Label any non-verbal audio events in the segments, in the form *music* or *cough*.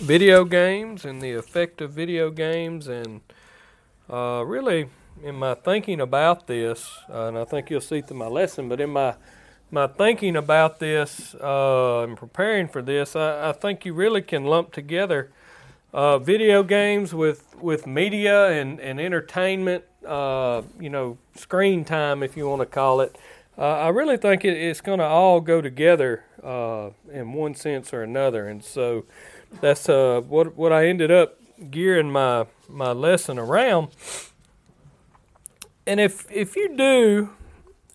video games and the effect of video games, and uh, really in my thinking about this, uh, and I think you'll see through my lesson, but in my my thinking about this uh, and preparing for this, I, I, think you really can lump together uh, video games with with media and and entertainment. Uh, you know, screen time, if you want to call it. Uh, I really think it, it's going to all go together in one sense or another, and so that's uh, what what I ended up gearing my my lesson around. And if if you do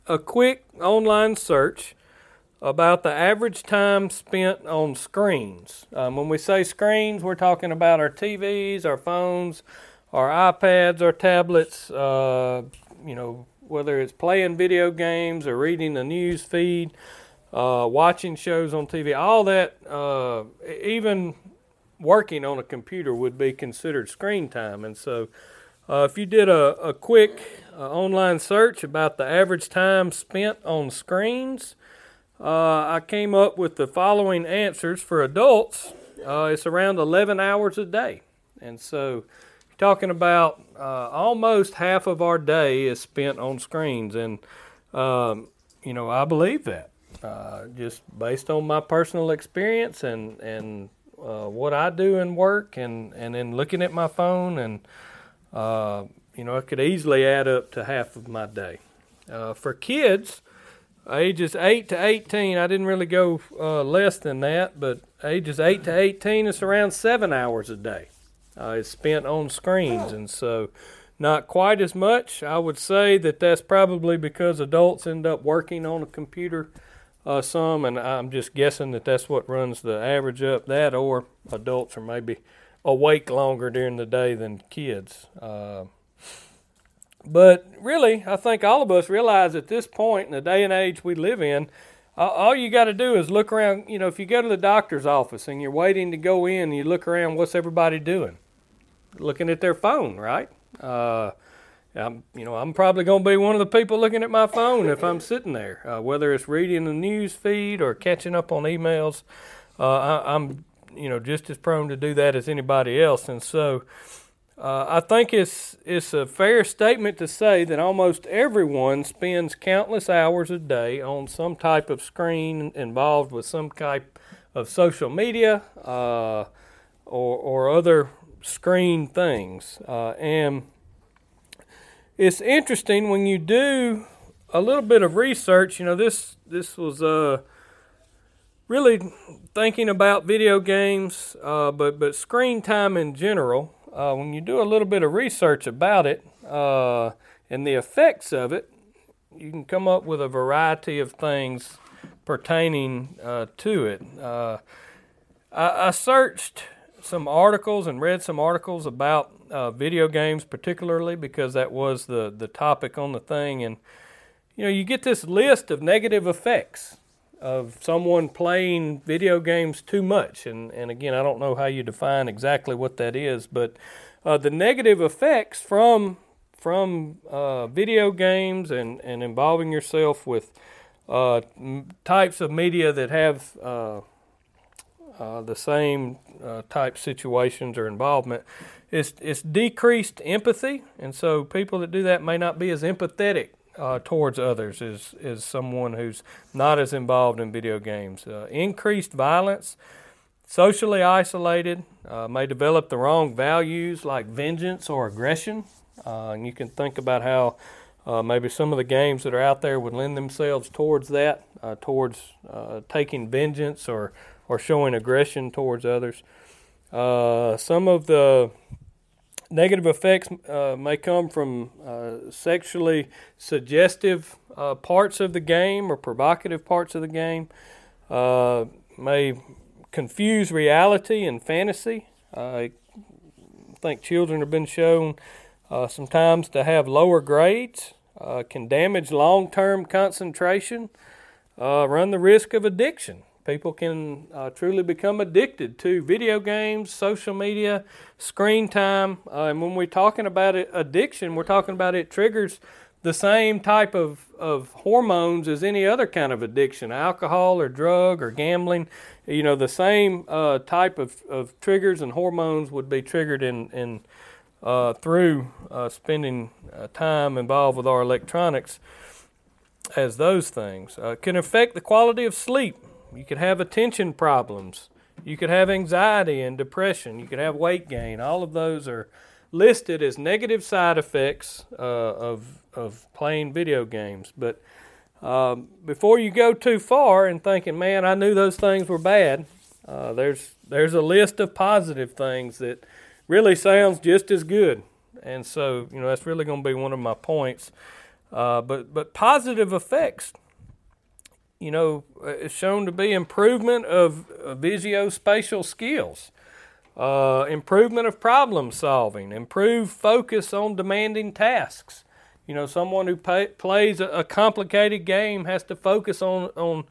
a quick online search about the average time spent on screens. Um, when we say screens, we're talking about our TVs, our phones, our iPads, our tablets. Uh, you know, whether it's playing video games or reading the news feed, uh, watching shows on TV, all that, uh, even working on a computer would be considered screen time. And so, uh, if you did a, a quick uh, online search about the average time spent on screens, uh, I came up with the following answers for adults. Uh, it's around 11 hours a day. And so, talking about almost half of our day is spent on screens. And, um, you know, I believe that. Uh, just based on my personal experience and, and what I do in work and, and in looking at my phone and uh, you know, it could easily add up to half of my day. Uh, for kids, ages 8 to 18, I didn't really go uh, less than that, but ages 8 to 18, it's around seven hours a day. Uh, it's spent on screens, and so not quite as much. I would say that that's probably because adults end up working on a computer uh, some, and I'm just guessing that that's what runs the average up. That or adults are maybe awake longer during the day than kids. Uh, but really, I think all of us realize at this point in the day and age we live in, uh, all you got to do is look around. You know, if you go to the doctor's office and you're waiting to go in, you look around, what's everybody doing? Looking at their phone, right? I'm, you know, I'm probably going to be one of the people looking at my phone if I'm sitting there, uh, whether it's reading the news feed or catching up on emails. Uh, I, I'm you know just as prone to do that as anybody else, and so uh, I think it's it's a fair statement to say that almost everyone spends countless hours a day on some type of screen involved with some type of social media uh, or or other screen things, uh, and it's interesting when you do a little bit of research. You know this this was uh really thinking about video games, uh, but but screen time in general. Uh, when you do a little bit of research about it uh, and the effects of it, you can come up with a variety of things pertaining uh, to it. Uh, I, I, searched some articles and read some articles about uh, video games, particularly because that was the the topic on the thing, and you know you get this list of negative effects of someone playing video games too much. And, and again, I don't know how you define exactly what that is, but uh, the negative effects from from uh, video games and, and involving yourself with uh, types of media that have uh, uh, the same uh, type situations or involvement. It's, it's decreased empathy, and so people that do that may not be as empathetic uh, towards others as, is someone who's not as involved in video games. Uh, increased violence, socially isolated, uh, may develop the wrong values like vengeance or aggression. Uh, and you can think about how uh, maybe some of the games that are out there would lend themselves towards that, uh, towards taking vengeance or or showing aggression towards others. some of the negative effects uh, may come from uh, sexually suggestive uh, parts of the game or provocative parts of the game, uh, may confuse reality and fantasy. I think children have been shown uh, sometimes to have lower grades, uh, can damage long term concentration, run the risk of addiction people can uh, truly become addicted to video games, social media, screen time. Uh, and when we're talking about it, addiction, we're talking about it triggers the same type of, of hormones as any other kind of addiction alcohol or drug or gambling. you know, the same uh, type of, of triggers and hormones would be triggered in, in uh, through uh, spending uh, time involved with our electronics as those things. Can affect the quality of sleep. You could have attention problems. You could have anxiety and depression. You could have weight gain. All of those are listed as negative side effects uh, of of playing video games. But um, before you go too far and thinking, "Man, I knew those things were bad," uh, there's there's a list of positive things that really sounds just as good. And so, you know, that's really going to be one of my points. Uh, but but positive effects, you know, is shown to be improvement of, of visuospatial skills, uh, improvement of problem solving, improved focus on demanding tasks. You know, someone who pay, plays a, a, complicated game has to focus on on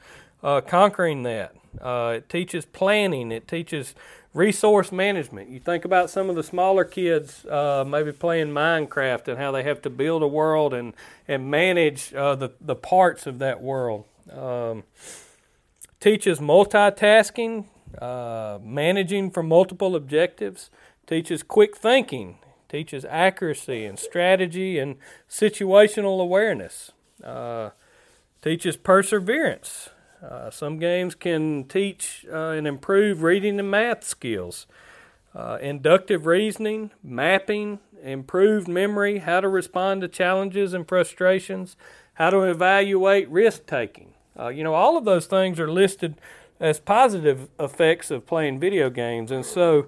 uh, conquering that. Uh, it teaches planning. It teaches resource management. You think about some of the smaller kids uh, maybe playing Minecraft and how they have to build a world and and manage uh, the the parts of that world. Um, teaches multitasking, uh, managing for multiple objectives. Teaches quick thinking. Teaches accuracy and strategy and situational awareness. Uh, teaches perseverance. Uh, some games can teach uh, and improve reading and math skills, uh, inductive reasoning, mapping, improved memory, how to respond to challenges and frustrations, how to evaluate risk taking. Uh, you know, all of those things are listed as positive effects of playing video games. And so,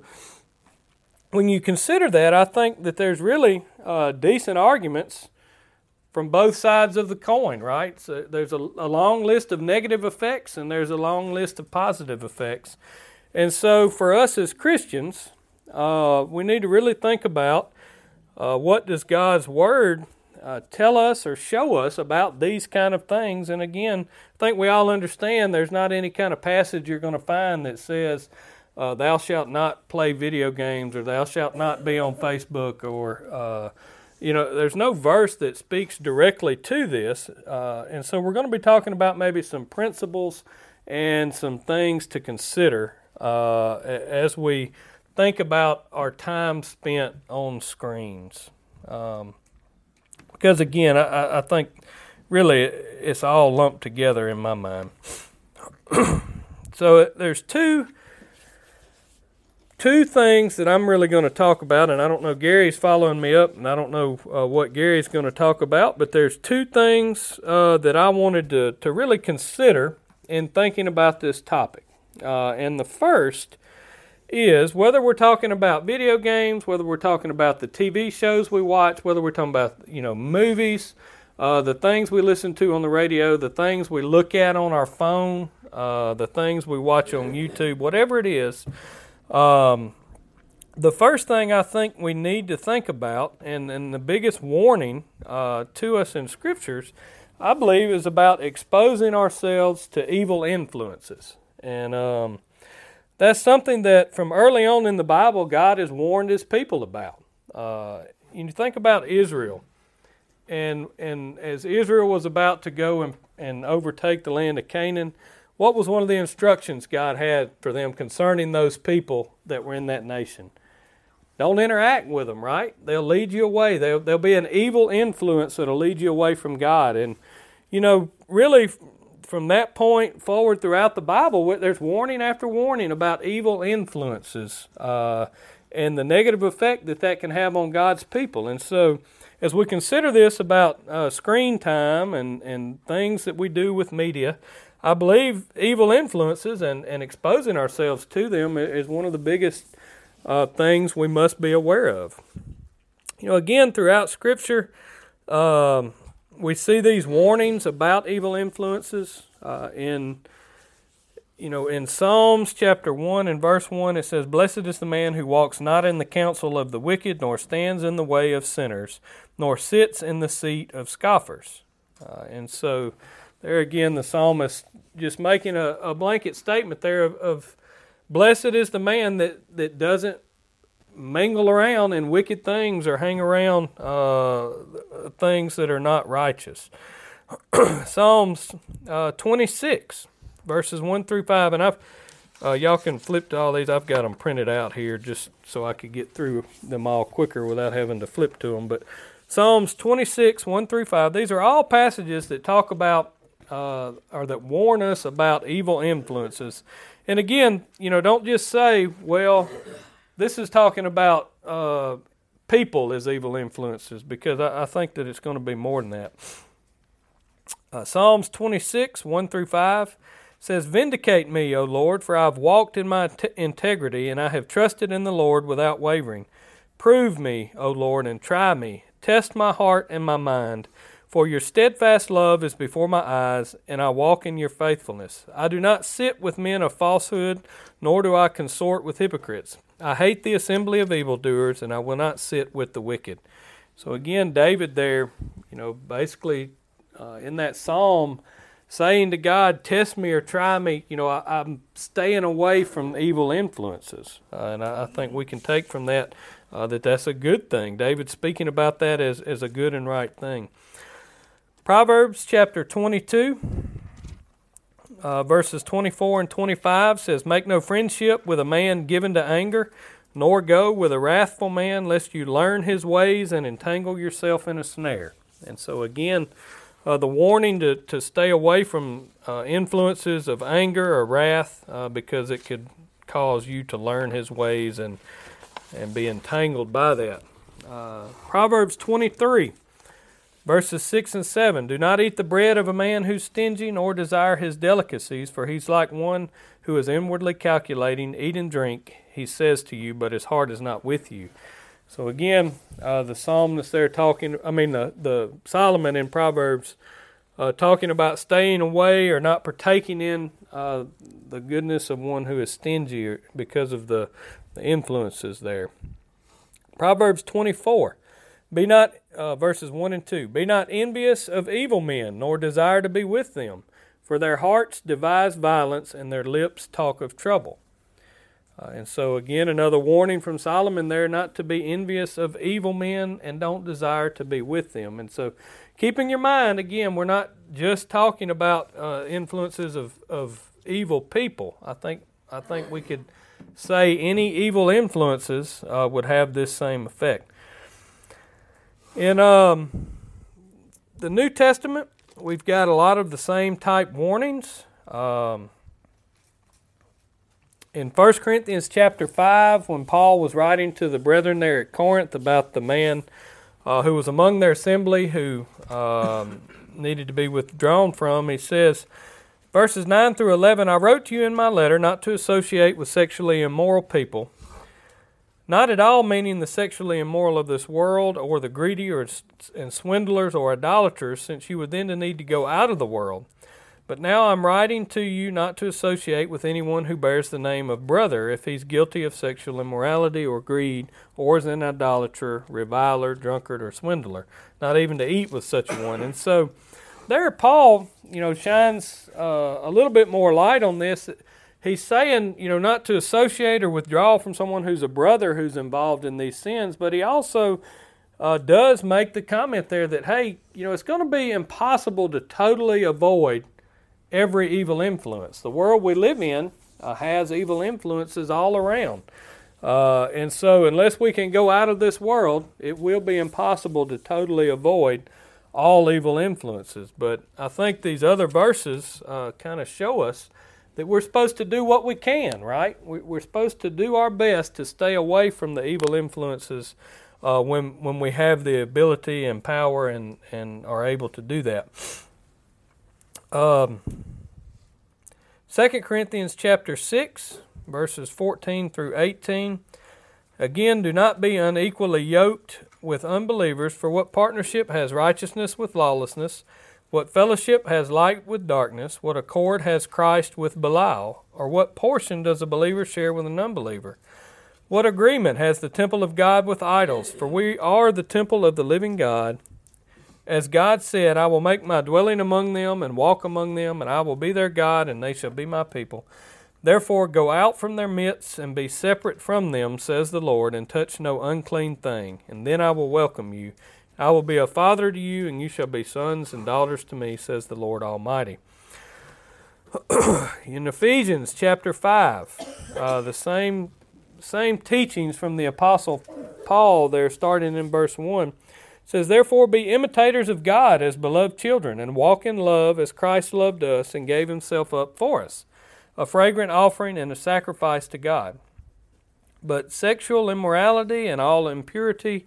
when you consider that, I think that there's really uh, decent arguments from both sides of the coin, right? So there's a, a, long list of negative effects and there's a long list of positive effects. And so for us as Christians, uh, we need to really think about uh, what does God's Word uh, tell us or show us about these kind of things. And again, I think we all understand there's not any kind of passage you're going to find that says, uh, thou shalt not play video games or thou shalt not be on Facebook or uh, you know, there's no verse that speaks directly to this. Uh, and so we're going to be talking about maybe some principles and some things to consider uh, as we think about our time spent on screens. Um, because again, I, I think really it's all lumped together in my mind. *clears throat* so there's two two things that I'm really going to talk about, and I don't know, Gary's following me up, and I don't know uh, what Gary's going to talk about, but there's two things uh, that I wanted to, to really consider in thinking about this topic. Uh, and the first is whether we're talking about video games, whether we're talking about the TV shows we watch, whether we're talking about, you know, movies, uh, the things we listen to on the radio, the things we look at on our phone, uh, the things we watch on YouTube, whatever it is, um, the first thing I think we need to think about, and, and the biggest warning uh, to us in scriptures, I believe, is about exposing ourselves to evil influences. And um, that's something that from early on in the Bible, God has warned his people about. Uh, you think about Israel, and, and as Israel was about to go and, and overtake the land of Canaan, what was one of the instructions God had for them concerning those people that were in that nation? Don't interact with them, right? They'll lead you away. They'll, they'll be an evil influence that'll lead you away from God. And, you know, really, from that point forward throughout the Bible, there's warning after warning about evil influences uh, and the negative effect that that can have on God's people. And so, as we consider this about uh, screen time and, and things that we do with media, I believe evil influences and, and exposing ourselves to them is one of the biggest uh, things we must be aware of. You know, again, throughout Scripture, um, we see these warnings about evil influences. Uh, in you know, in Psalms chapter one and verse one, it says, "Blessed is the man who walks not in the counsel of the wicked, nor stands in the way of sinners, nor sits in the seat of scoffers." Uh, and so, there again, the psalmist just making a, a blanket statement there of, of blessed is the man that, that doesn't mingle around in wicked things or hang around uh, things that are not righteous. *clears throat* Psalms uh, 26, verses 1 through 5. And I've Uh, y'all can flip to all these. I've got them printed out here just so I could get through them all quicker without having to flip to them. But Psalms 26, 1 through 5, these are all passages that talk about uh, or that warn us about evil influences. And again, you know, don't just say, well, this is talking about uh, people as evil influences, because I, I, think that it's going to be more than that. Uh, Psalms 26, 1 through 5 says, Vindicate me, O Lord, for I have walked in my t- integrity, and I have trusted in the Lord without wavering. Prove me, O Lord, and try me. Test my heart and my mind. For your steadfast love is before my eyes, and I walk in your faithfulness. I do not sit with men of falsehood, nor do I consort with hypocrites. I hate the assembly of evildoers, and I will not sit with the wicked. So again, David there, you know, basically uh, in that psalm, saying to God, "Test me or try me." You know, I, am staying away from evil influences, uh, and I, I, think we can take from that uh, that that's a good thing. David speaking about that as as a good and right thing. Proverbs chapter 22, uh, verses 24 and 25 says, Make no friendship with a man given to anger, nor go with a wrathful man, lest you learn his ways and entangle yourself in a snare. And so, again, uh, the warning to, to stay away from uh, influences of anger or wrath uh, because it could cause you to learn his ways and, and be entangled by that. Uh, Proverbs 23 Verses 6 and 7 Do not eat the bread of a man who's stingy, nor desire his delicacies, for he's like one who is inwardly calculating, eat and drink, he says to you, but his heart is not with you. So again, uh, the psalmist there talking, I mean, the, the Solomon in Proverbs uh, talking about staying away or not partaking in uh, the goodness of one who is stingy because of the, the influences there. Proverbs 24. Be not, uh, verses 1 and 2, be not envious of evil men, nor desire to be with them, for their hearts devise violence, and their lips talk of trouble. Uh, and so, again, another warning from Solomon there not to be envious of evil men and don't desire to be with them. And so, keeping your mind, again, we're not just talking about uh, influences of, of evil people. I think, I think we could say any evil influences uh, would have this same effect. In um, the New Testament, we've got a lot of the same type warnings. Um, in 1 Corinthians chapter 5, when Paul was writing to the brethren there at Corinth about the man uh, who was among their assembly who um, *coughs* needed to be withdrawn from, he says, verses 9 through 11 I wrote to you in my letter not to associate with sexually immoral people not at all meaning the sexually immoral of this world, or the greedy, or and swindlers, or idolaters, since you would then need to go out of the world. But now I'm writing to you not to associate with anyone who bears the name of brother if he's guilty of sexual immorality or greed, or is an idolater, reviler, drunkard, or swindler. Not even to eat with such a one. And so, there, Paul, you know, shines uh, a little bit more light on this he's saying, you know, not to associate or withdraw from someone who's a brother who's involved in these sins, but he also uh, does make the comment there that, hey, you know, it's going to be impossible to totally avoid every evil influence. The world we live in uh, has evil influences all around. Uh, and so, unless we can go out of this world, it will be impossible to totally avoid all evil influences. But I think these other verses uh, kind of show us that we're supposed to do what we can, right? We're supposed to do our best to stay away from the evil influences uh, when when we have the ability and power and, and are able to do that. Um, 2 Corinthians chapter 6, verses 14 through 18. Again, do not be unequally yoked with unbelievers, for what partnership has righteousness with lawlessness? What fellowship has light with darkness? What accord has Christ with Belial? Or what portion does a believer share with an unbeliever? What agreement has the temple of God with idols? For we are the temple of the living God. As God said, I will make my dwelling among them and walk among them, and I will be their God, and they shall be my people. Therefore, go out from their midst and be separate from them, says the Lord, and touch no unclean thing, and then I will welcome you I will be a father to you, and you shall be sons and daughters to me, says the Lord Almighty. *clears throat* in Ephesians chapter 5, uh, the same, same teachings from the Apostle Paul there, starting in verse 1 says, Therefore be imitators of God as beloved children, and walk in love as Christ loved us and gave himself up for us, a fragrant offering and a sacrifice to God. But sexual immorality and all impurity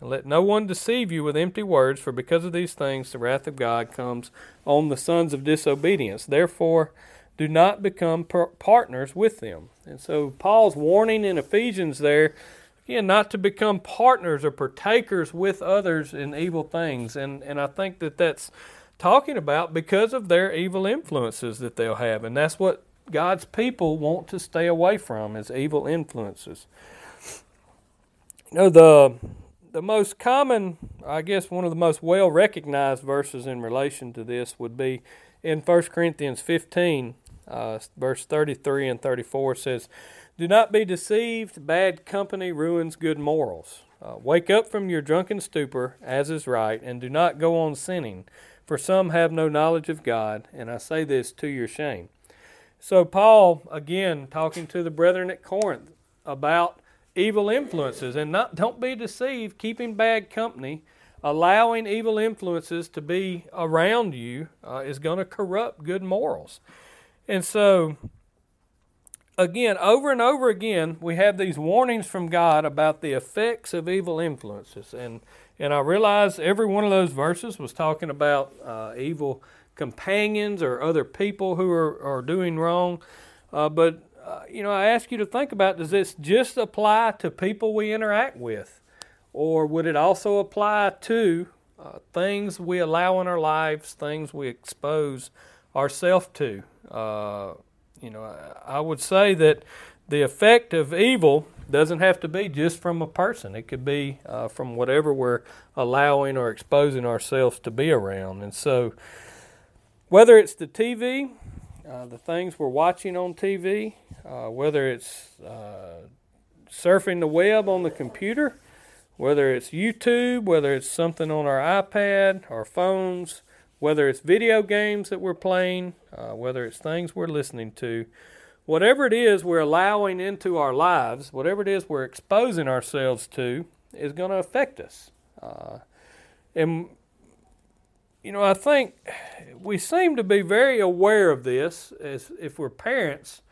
Let no one deceive you with empty words, for because of these things the wrath of God comes on the sons of disobedience. Therefore, do not become par- partners with them. And so, Paul's warning in Ephesians there, again, not to become partners or partakers with others in evil things. And, and I think that that's talking about because of their evil influences that they'll have. And that's what God's people want to stay away from is evil influences. You know, the the most common, I guess one of the most well recognized verses in relation to this would be in 1 Corinthians 15, uh, verse 33 and 34 says, Do not be deceived, bad company ruins good morals. Uh, wake up from your drunken stupor, as is right, and do not go on sinning for some have no knowledge of God, and I say this to your shame. So, Paul, again, talking to the brethren at Corinth about evil influences, and not, don't be deceived, keeping bad company, allowing evil influences to be around you uh, is going to corrupt good morals. And so, again, over and over again, we have these warnings from God about the effects of evil influences. And and I realize every one of those verses was talking about uh, evil companions or other people who are, are doing wrong. Uh, but, uh, you know, I ask you to think about does this just apply to people we interact with? Or would it also apply to uh, things we allow in our lives, things we expose ourselves to? Uh, you know, I, I would say that the effect of evil doesn't have to be just from a person. It could be uh, from whatever we're allowing or exposing ourselves to be around. And so, whether it's the TV, uh, the things we're watching on TV, uh, whether it's uh, surfing the web on the computer, whether it's YouTube, whether it's something on our iPad, our phones, whether it's video games that we're playing, uh, whether it's things we're listening to whatever it is we're allowing into our lives, whatever it is we're exposing ourselves to, is going to affect us. Uh, and, you know, I think we seem to be very aware of this as if we're parents.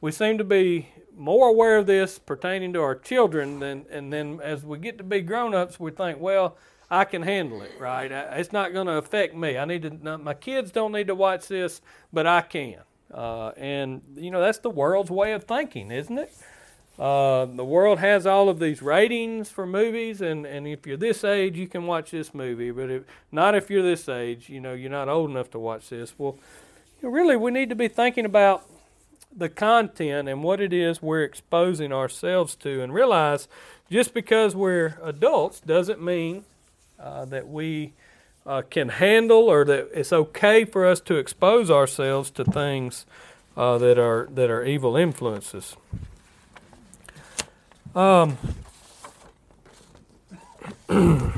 We seem to be more aware of this pertaining to our children than, and then as we get to be grown ups, we think, well, I can handle it, right? It's not going to affect me. I need to. My kids don't need to watch this, but I can. Uh, and, you know, that's the world's way of thinking, isn't it? Uh, the world has all of these ratings for movies, and, and if you're this age, you can watch this movie. But if, not if you're this age, you know, you're not old enough to watch this. Well, you know, really, we need to be thinking about the content and what it is we're exposing ourselves to, and realize just because we're adults doesn't mean uh, that we uh, can handle or that it's okay for us to expose ourselves to things uh, that are that are evil influences. Um, *clears throat* you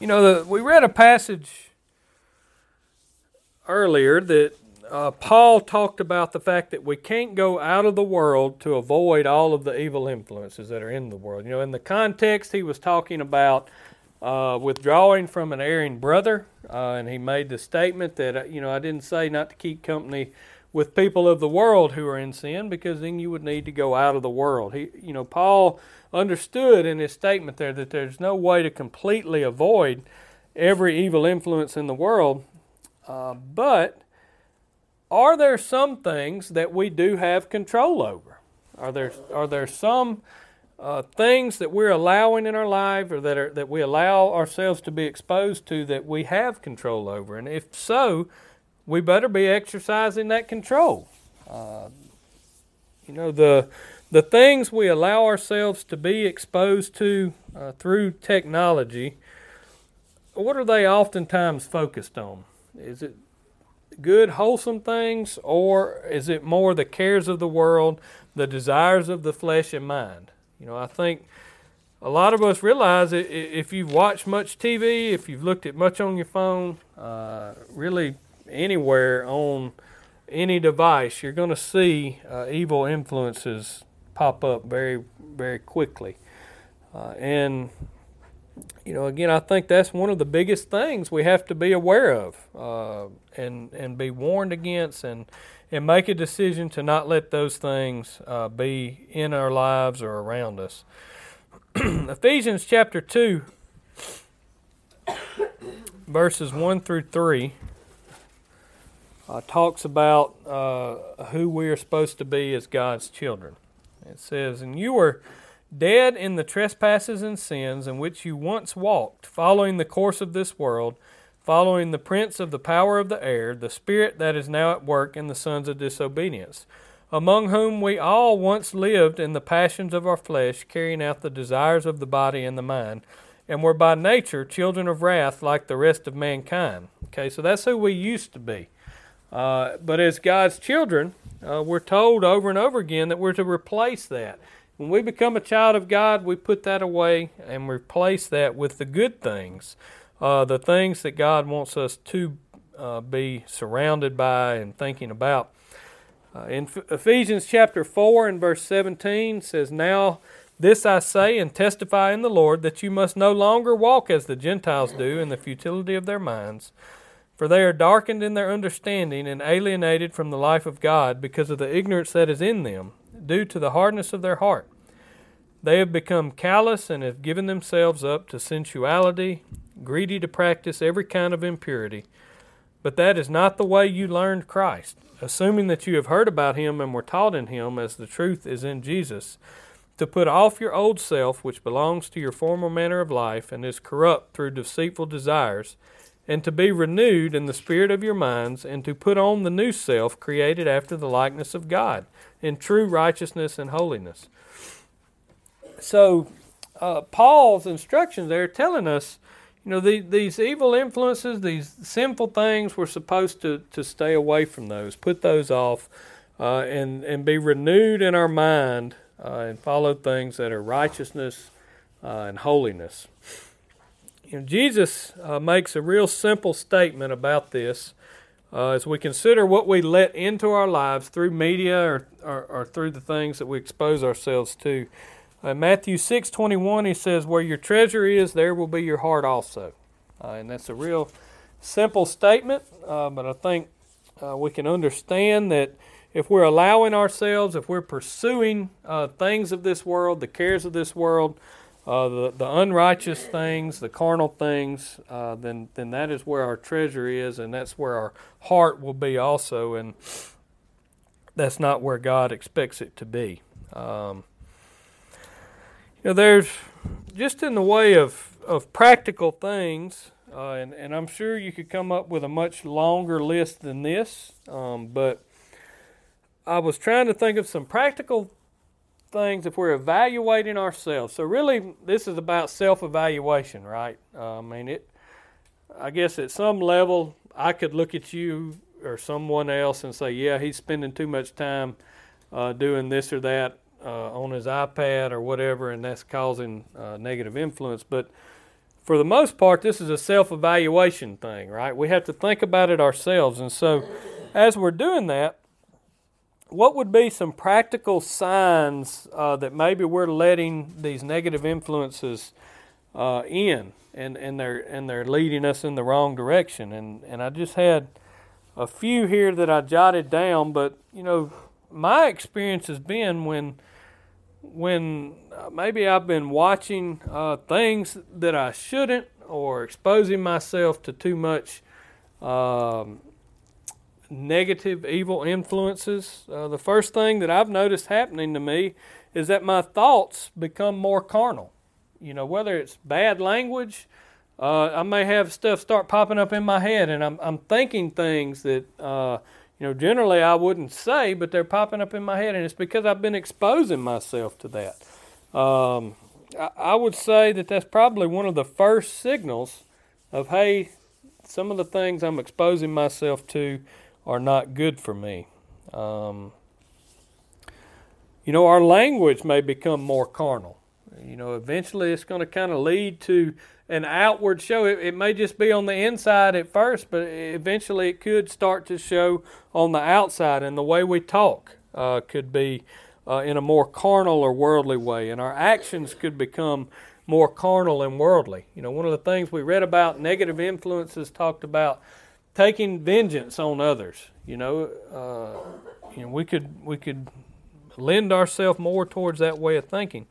know, the, we read a passage earlier that uh, Paul talked about the fact that we can't go out of the world to avoid all of the evil influences that are in the world. You know, in the context, he was talking about uh, withdrawing from an erring brother, uh, and he made the statement that uh, you know I didn't say not to keep company with people of the world who are in sin, because then you would need to go out of the world. He, you know, Paul understood in his statement there that there's no way to completely avoid every evil influence in the world, uh, but are there some things that we do have control over? Are there are there some uh, things that we're allowing in our life or that, are, that we allow ourselves to be exposed to that we have control over? And if so, we better be exercising that control. Uh, you know, the, the things we allow ourselves to be exposed to uh, through technology, what are they oftentimes focused on? Is it good, wholesome things, or is it more the cares of the world, the desires of the flesh and mind? You know, I think a lot of us realize if you've watched much TV, if you've looked at much on your phone, uh, really anywhere on any device, you're going to see uh, evil influences pop up very, very quickly. Uh, and, you know, again, I think that's one of the biggest things we have to be aware of uh, and, and be warned against and, and make a decision to not let those things uh, be in our lives or around us. *clears throat* Ephesians chapter 2, *coughs* verses 1 through 3 uh, talks about uh, who we are supposed to be as God's children. It says, And you were dead in the trespasses and sins in which you once walked, following the course of this world, following the prince of the power of the air, the spirit that is now at work in the sons of disobedience, among whom we all once lived in the passions of our flesh, carrying out the desires of the body and the mind, and were by nature children of wrath like the rest of mankind. Okay, so that's who we used to be. Uh, but as God's children, uh, we're told over and over again that we're to replace that. When we become a child of God, we put that away and replace that with the good things, uh, the things that God wants us to uh, be surrounded by and thinking about. Uh, in Ephesians chapter 4 and verse 17 says, Now this I say and testify in the Lord that you must no longer walk as the Gentiles do in the futility of their minds for they are darkened in their understanding and alienated from the life of God because of the ignorance that is in them, due to the hardness of their heart. They have become callous and have given themselves up to sensuality, greedy to practice every kind of impurity. But that is not the way you learned Christ, assuming that you have heard about him and were taught in him as the truth is in Jesus, to put off your old self, which belongs to your former manner of life and is corrupt through deceitful desires and to be renewed in the spirit of your minds, and to put on the new self created after the likeness of God in true righteousness and holiness. So, uh, Paul's instructions there telling us, you know, the, these evil influences, these sinful things, we're supposed to, to stay away from those, put those off, uh, and, and be renewed in our mind uh, and follow things that are righteousness uh, and holiness. You know, Jesus uh, makes a real simple statement about this uh, as we consider what we let into our lives through media or, or, or through the things that we expose ourselves to. Uh, Matthew 6 21, he says, Where your treasure is, there will be your heart also. Uh, and that's a real simple statement, uh, but I think uh, we can understand that if we're allowing ourselves, if we're pursuing things of this world, the cares of this world, uh, the, the unrighteous things, the carnal things, uh, then, then that is where our treasure is, and that's where our heart will be also, and that's not where God expects it to be. Um, you know, there's just in the way of, of practical things, uh, and, and I'm sure you could come up with a much longer list than this, um, but I was trying to think of some practical things if we're evaluating ourselves. So really, this is about self-evaluation, right? Uh, I mean, it. I guess at some level, I could look at you or someone else and say, "Yeah, he's spending too much time uh, doing this or that uh, on his iPad or whatever, and that's causing uh, negative influence." But for the most part, this is a self-evaluation thing, right? We have to think about it ourselves, and so as we're doing that, what would be some practical signs uh, that maybe we're letting these negative influences uh, in and, and they're and they're leading us in the wrong direction? And and I just had a few here that I jotted down but you know my experience has been when when uh, maybe I've been watching uh, things that I shouldn't or exposing myself to too much um, negative, evil influences, uh, the first thing that I've noticed happening to me is that my thoughts become more carnal. You know, whether it's bad language, uh, I may have stuff start popping up in my head, and I'm, I'm thinking things that, uh, you know, generally I wouldn't say, but they're popping up in my head, and it's because I've been exposing myself to that. Um, I, I would say that that's probably one of the first signals of, hey, some of the things I'm exposing myself to are not good for me. Um, you know, our language may become more carnal. You know, eventually it's going to kind of lead to an outward show. It, it, may just be on the inside at first, but eventually it could start to show on the outside, and the way we talk uh, could be uh, in a more carnal or worldly way, and our actions could become more carnal and worldly. You know, one of the things we read about negative influences talked about taking vengeance on others. You know, uh, you know, we could we could lend ourselves more towards that way of thinking.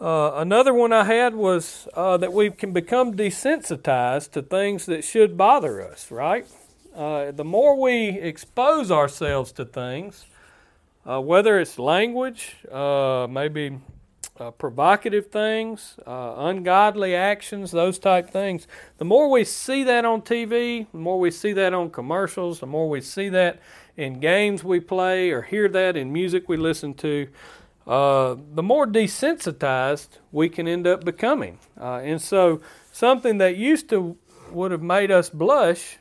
Uh, another one I had was uh, that we can become desensitized to things that should bother us, right? Uh, the more we expose ourselves to things, uh, whether it's language, uh, maybe uh, provocative things, ungodly actions, those type things, the more we see that on TV, the more we see that on commercials, the more we see that in games we play or hear that in music we listen to, uh, the more desensitized we can end up becoming. Uh, and so something that used to would have made us blush,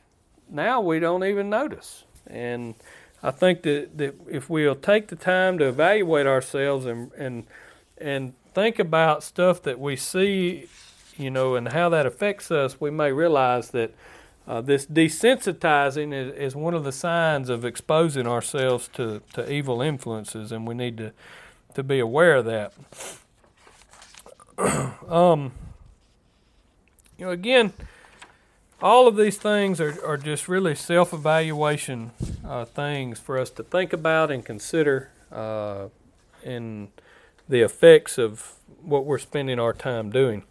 now we don't even notice. And I think that, that if we'll take the time to evaluate ourselves and, and, and think about stuff that we see, you know, and how that affects us, we may realize that uh, this desensitizing is, is one of the signs of exposing ourselves to, to evil influences, and we need to to be aware of that. *clears throat* um, you know, again, all of these things are, are just really self evaluation uh, things for us to think about and consider uh, in the effects of what we're spending our time doing.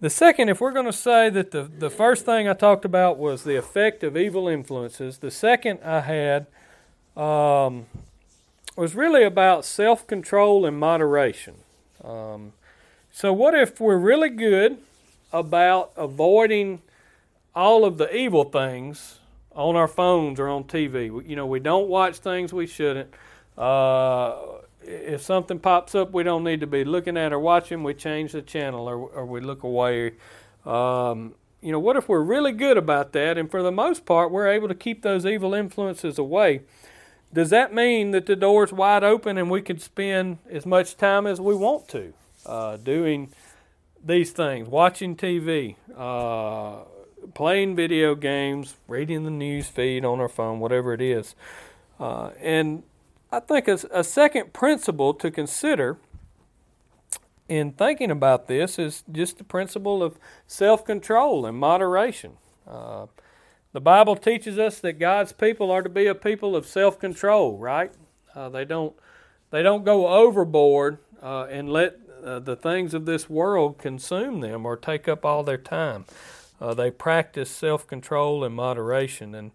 The second, if we're going to say that the, the first thing I talked about was the effect of evil influences, the second I had um, was really about self control and moderation. Um, so, what if we're really good about avoiding all of the evil things on our phones or on TV? You know, we don't watch things we shouldn't. Uh, if something pops up we don't need to be looking at or watching, we change the channel or, or we look away. Um, you know, what if we're really good about that and for the most part we're able to keep those evil influences away? Does that mean that the door's wide open and we could spend as much time as we want to uh, doing these things, watching TV, uh, playing video games, reading the news feed on our phone, whatever it is? Uh, and I think a, a second principle to consider in thinking about this is just the principle of self control and moderation. Uh, the Bible teaches us that God's people are to be a people of self-control, right? Uh, they don't they don't go overboard uh, and let uh, the things of this world consume them or take up all their time. Uh, they practice self-control and moderation, and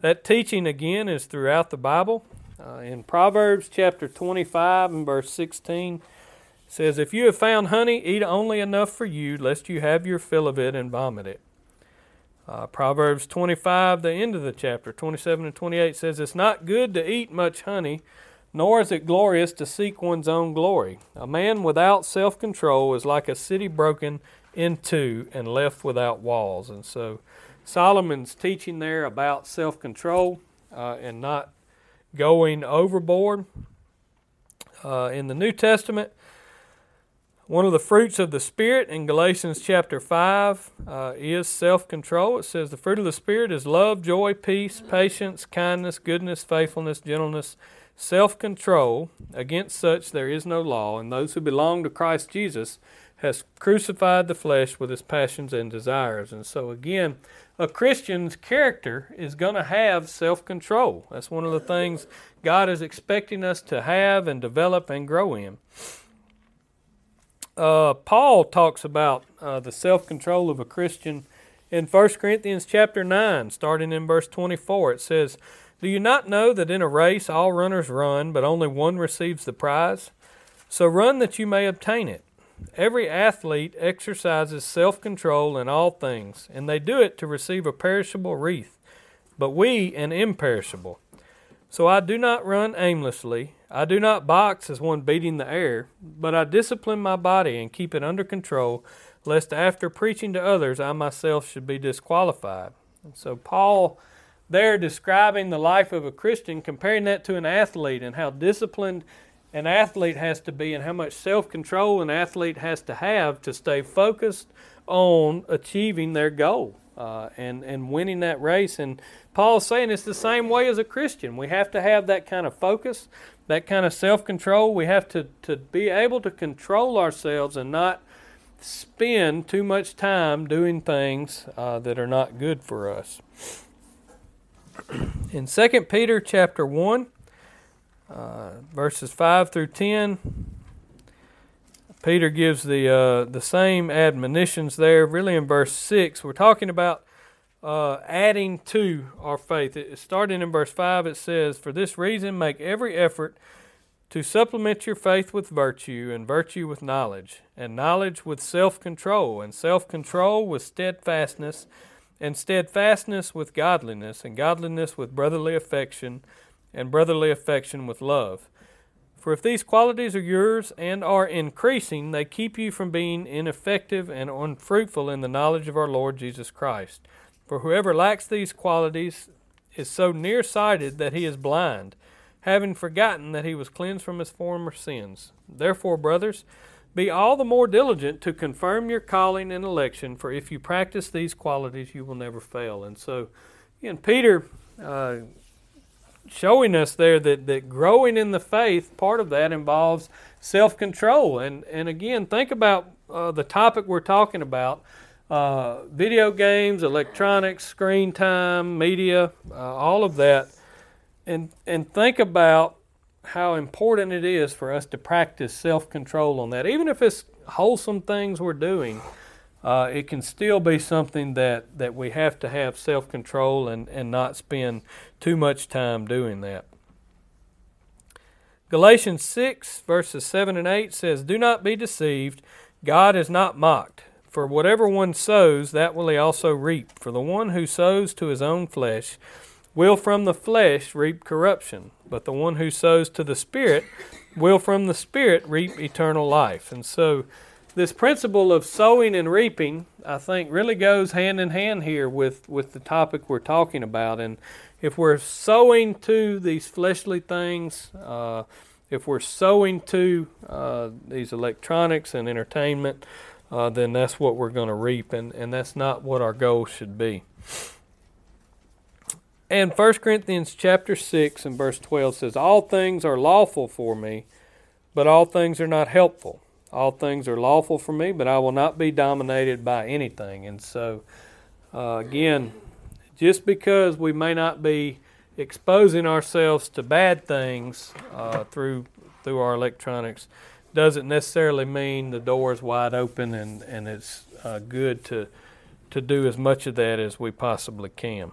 that teaching again is throughout the Bible. Uh, in Proverbs chapter 25 and verse 16 says, "If you have found honey, eat only enough for you, lest you have your fill of it and vomit it." Uh, Proverbs 25, the end of the chapter, 27 and 28 says, It's not good to eat much honey, nor is it glorious to seek one's own glory. A man without self control is like a city broken in two and left without walls. And so Solomon's teaching there about self control uh, and not going overboard. Uh, in the New Testament, one of the fruits of the Spirit in Galatians chapter 5 uh, is self control. It says, The fruit of the Spirit is love, joy, peace, patience, kindness, goodness, faithfulness, gentleness, self control. Against such there is no law, and those who belong to Christ Jesus has crucified the flesh with its passions and desires. And so, again, a Christian's character is going to have self control. That's one of the things God is expecting us to have and develop and grow in uh, Paul talks about uh, the self control of a Christian in 1 Corinthians chapter 9, starting in verse 24. It says, Do you not know that in a race all runners run, but only one receives the prize? So run that you may obtain it. Every athlete exercises self control in all things, and they do it to receive a perishable wreath, but we an imperishable. So I do not run aimlessly. I do not box as one beating the air, but I discipline my body and keep it under control, lest after preaching to others I myself should be disqualified. And so Paul there describing the life of a Christian, comparing that to an athlete and how disciplined an athlete has to be and how much self control an athlete has to have to stay focused on achieving their goal uh, and, and winning that race. And Paul's saying it's the same way as a Christian. We have to have that kind of focus, that kind of self control. We have to, to be able to control ourselves and not spend too much time doing things uh, that are not good for us. *clears throat* In 2 Peter chapter 1, uh, verses 5 through 10, Peter gives the uh, the same admonitions there. Really, in verse six, we're talking about uh, adding to our faith. It, starting in verse five, it says, "For this reason, make every effort to supplement your faith with virtue, and virtue with knowledge, and knowledge with self-control, and self-control with steadfastness, and steadfastness with godliness, and godliness with brotherly affection, and brotherly affection with love." For if these qualities are yours and are increasing, they keep you from being ineffective and unfruitful in the knowledge of our Lord Jesus Christ. For whoever lacks these qualities is so nearsighted that he is blind, having forgotten that he was cleansed from his former sins. Therefore, brothers, be all the more diligent to confirm your calling and election, for if you practice these qualities, you will never fail. And so, again, Peter. Uh, showing us there that, that growing in the faith, part of that involves self control. And, and again, think about uh, the topic we're talking about uh, video games, electronics, screen time, media, uh, all of that. And, and think about how important it is for us to practice self control on that. Even if it's wholesome things we're doing, uh, it can still be something that, that we have to have self control and, and not spend too much time doing that. Galatians 6, verses 7 and 8 says, Do not be deceived. God is not mocked. For whatever one sows, that will he also reap. For the one who sows to his own flesh will from the flesh reap corruption, but the one who sows to the Spirit will from the Spirit reap eternal life. And so, this principle of sowing and reaping, I think, really goes hand in hand here with, with the topic we're talking about. And if we're sowing to these fleshly things, uh, if we're sowing to uh, these electronics and entertainment, uh, then that's what we're going to reap, and, and that's not what our goal should be. And 1 Corinthians chapter 6 and verse 12 says, All things are lawful for me, but all things are not helpful. All things are lawful for me, but I will not be dominated by anything. And so, uh, again, just because we may not be exposing ourselves to bad things uh, through through our electronics doesn't necessarily mean the door is wide open and and it's uh, good to to do as much of that as we possibly can.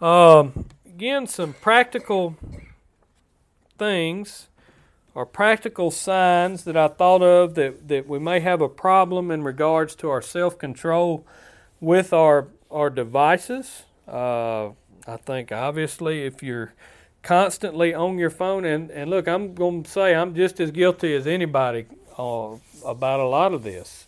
Um, again, some practical things are practical signs that I thought of that, that we may have a problem in regards to our self control with our, our devices. Uh, I think obviously if you're constantly on your phone, and, and look, I'm going to say I'm just as guilty as anybody uh, about a lot of this.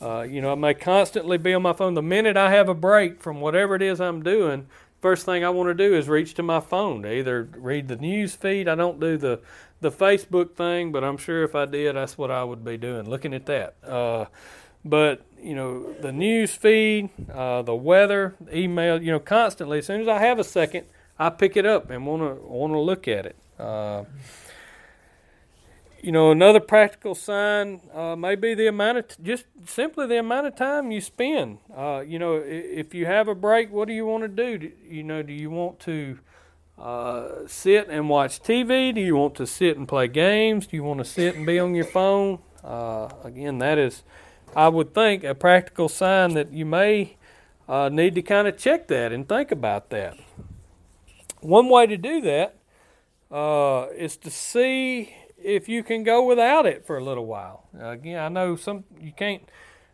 Uh, you know, I may constantly be on my phone. The minute I have a break from whatever it is I'm doing, first thing I want to do is reach to my phone to either read the news feed. I don't do the the Facebook thing, but I'm sure if I did, that's what I would be doing, looking at that. Uh, but you know, the news feed, uh, the weather, email, you know, constantly. As soon as I have a second, I pick it up and want to want to look at it. Uh, you know, another practical sign uh, may be the amount of t- just simply the amount of time you spend. Uh, you know, if you have a break, what do you want to do? do you know, do you want to uh, sit and watch TV? Do you want to sit and play games? Do you want to sit and be on your phone? Uh, again, that is, I would think, a practical sign that you may uh, need to kind of check that and think about that. One way to do that uh, is to see if you can go without it for a little while. again, I know some you can't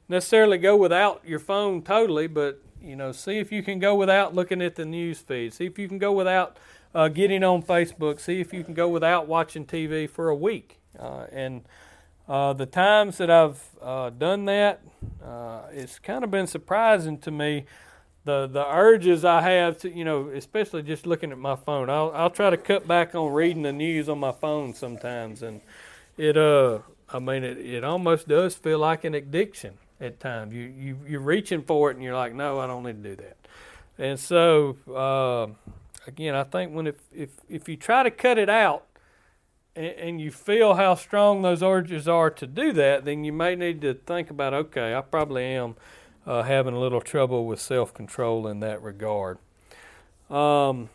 necessarily go without your phone totally, but You know, see if you can go without looking at the news feed. See if you can go without uh, getting on Facebook. See if you can go without watching TV for a week. Uh, and uh, the times that I've uh, done that, uh, it's kind of been surprising to me. The, the urges I have to, you know, especially just looking at my phone. I'll, I'll try to cut back on reading the news on my phone sometimes. And it, uh, I mean, it, it almost does feel like an addiction at times. You, you, you're reaching for it and you're like, no, I don't need to do that. And so, uh, again, I think when if, if, if you try to cut it out and, and you feel how strong those urges are to do that, then you may need to think about, okay, I probably am uh, having a little trouble with self control in that regard. Um,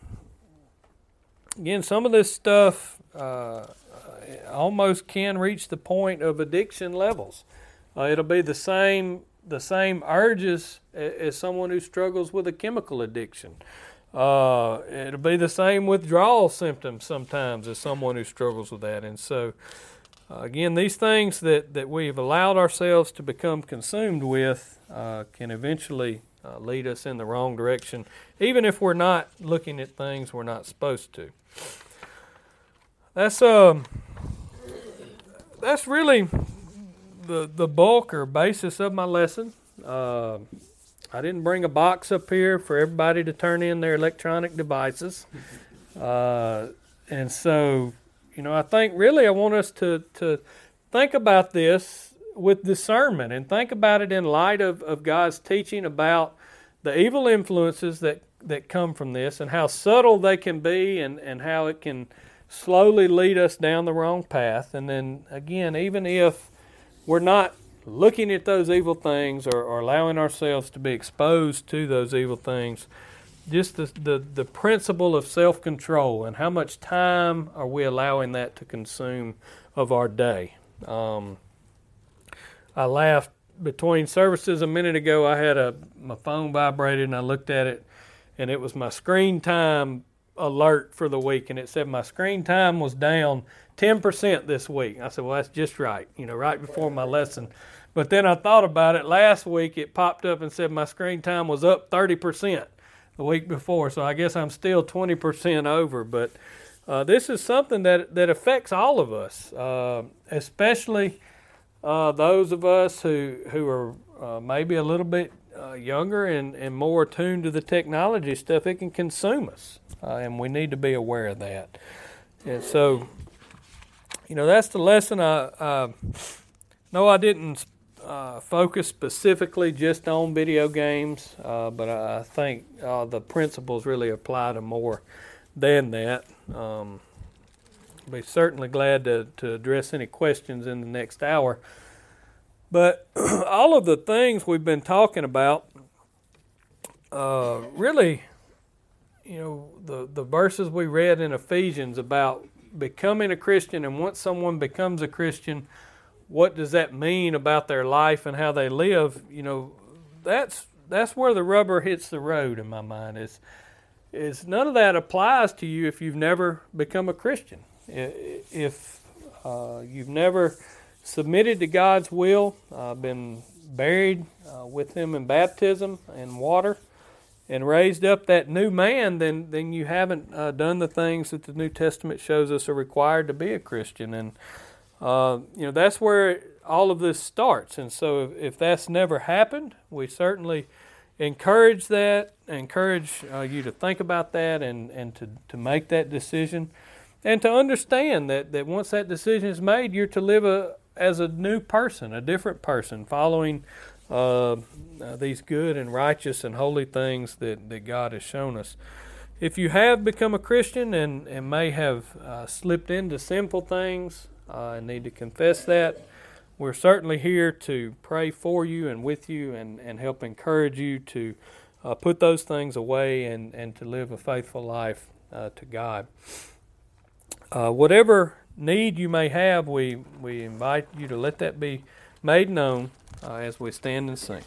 again, some of this stuff uh, almost can reach the point of addiction levels. Uh, it'll be the same the same urges as someone who struggles with a chemical addiction. Uh, it'll be the same withdrawal symptoms sometimes as someone who struggles with that. And so, uh, again, these things that, that we've allowed ourselves to become consumed with uh, can eventually uh, lead us in the wrong direction, even if we're not looking at things we're not supposed to. That's um, that's really the the bulk or basis of my lesson. I didn't bring a box up here for everybody to turn in their electronic devices, uh, and so you know I think really I want us to to think about this with discernment and think about it in light of, of God's teaching about the evil influences that that come from this and how subtle they can be and, and how it can slowly lead us down the wrong path. And then again, even if we're not looking at those evil things or, or allowing ourselves to be exposed to those evil things, just the, the, the principle of self control and how much time are we allowing that to consume of our day. Um, I laughed between services a minute ago. I had a my phone vibrated and I looked at it, and it was my screen time alert for the week, and it said my screen time was down 10% this week. I said, well, that's just right, you know, right before my lesson. But then I thought about it. Last week it popped up and said my screen time was up 30% the week before. So I guess I'm still 20% over. But uh, this is something that, that affects all of us, uh, especially uh, those of us who, who are uh, maybe a little bit uh, younger and, and more attuned to the technology stuff. It can consume us, uh, and we need to be aware of that. And so you know, that's the lesson. I uh, no, I didn't uh, focus specifically just on video games, uh, but I think uh, the principles really apply to more than that. Um, be certainly glad to, to address any questions in the next hour. But *clears throat* all of the things we've been talking about, uh, really, you know, the, the verses we read in Ephesians about becoming a Christian and once someone becomes a Christian, what does that mean about their life and how they live? You know, that's that's where the rubber hits the road in my mind. Is is none of that applies to you if you've never become a Christian. If uh, you've never submitted to God's will, uh, been buried uh, with Him in baptism and water, and raised up that new man, then then you haven't uh, done the things that the New Testament shows us are required to be a Christian, and uh, you know that's where all of this starts. And so, if, if that's never happened, we certainly encourage that, encourage uh, you to think about that, and and to to make that decision, and to understand that that once that decision is made, you're to live a as a new person, a different person, following uh, these good and righteous and holy things that, that God has shown us. If you have become a Christian and, and may have uh, slipped into sinful things uh, and need to confess that, we're certainly here to pray for you and with you and, and help encourage you to uh, put those things away and, and to live a faithful life uh, to God. Uh, whatever need you may have, we, we invite you to let that be made known uh, as we stand and sing.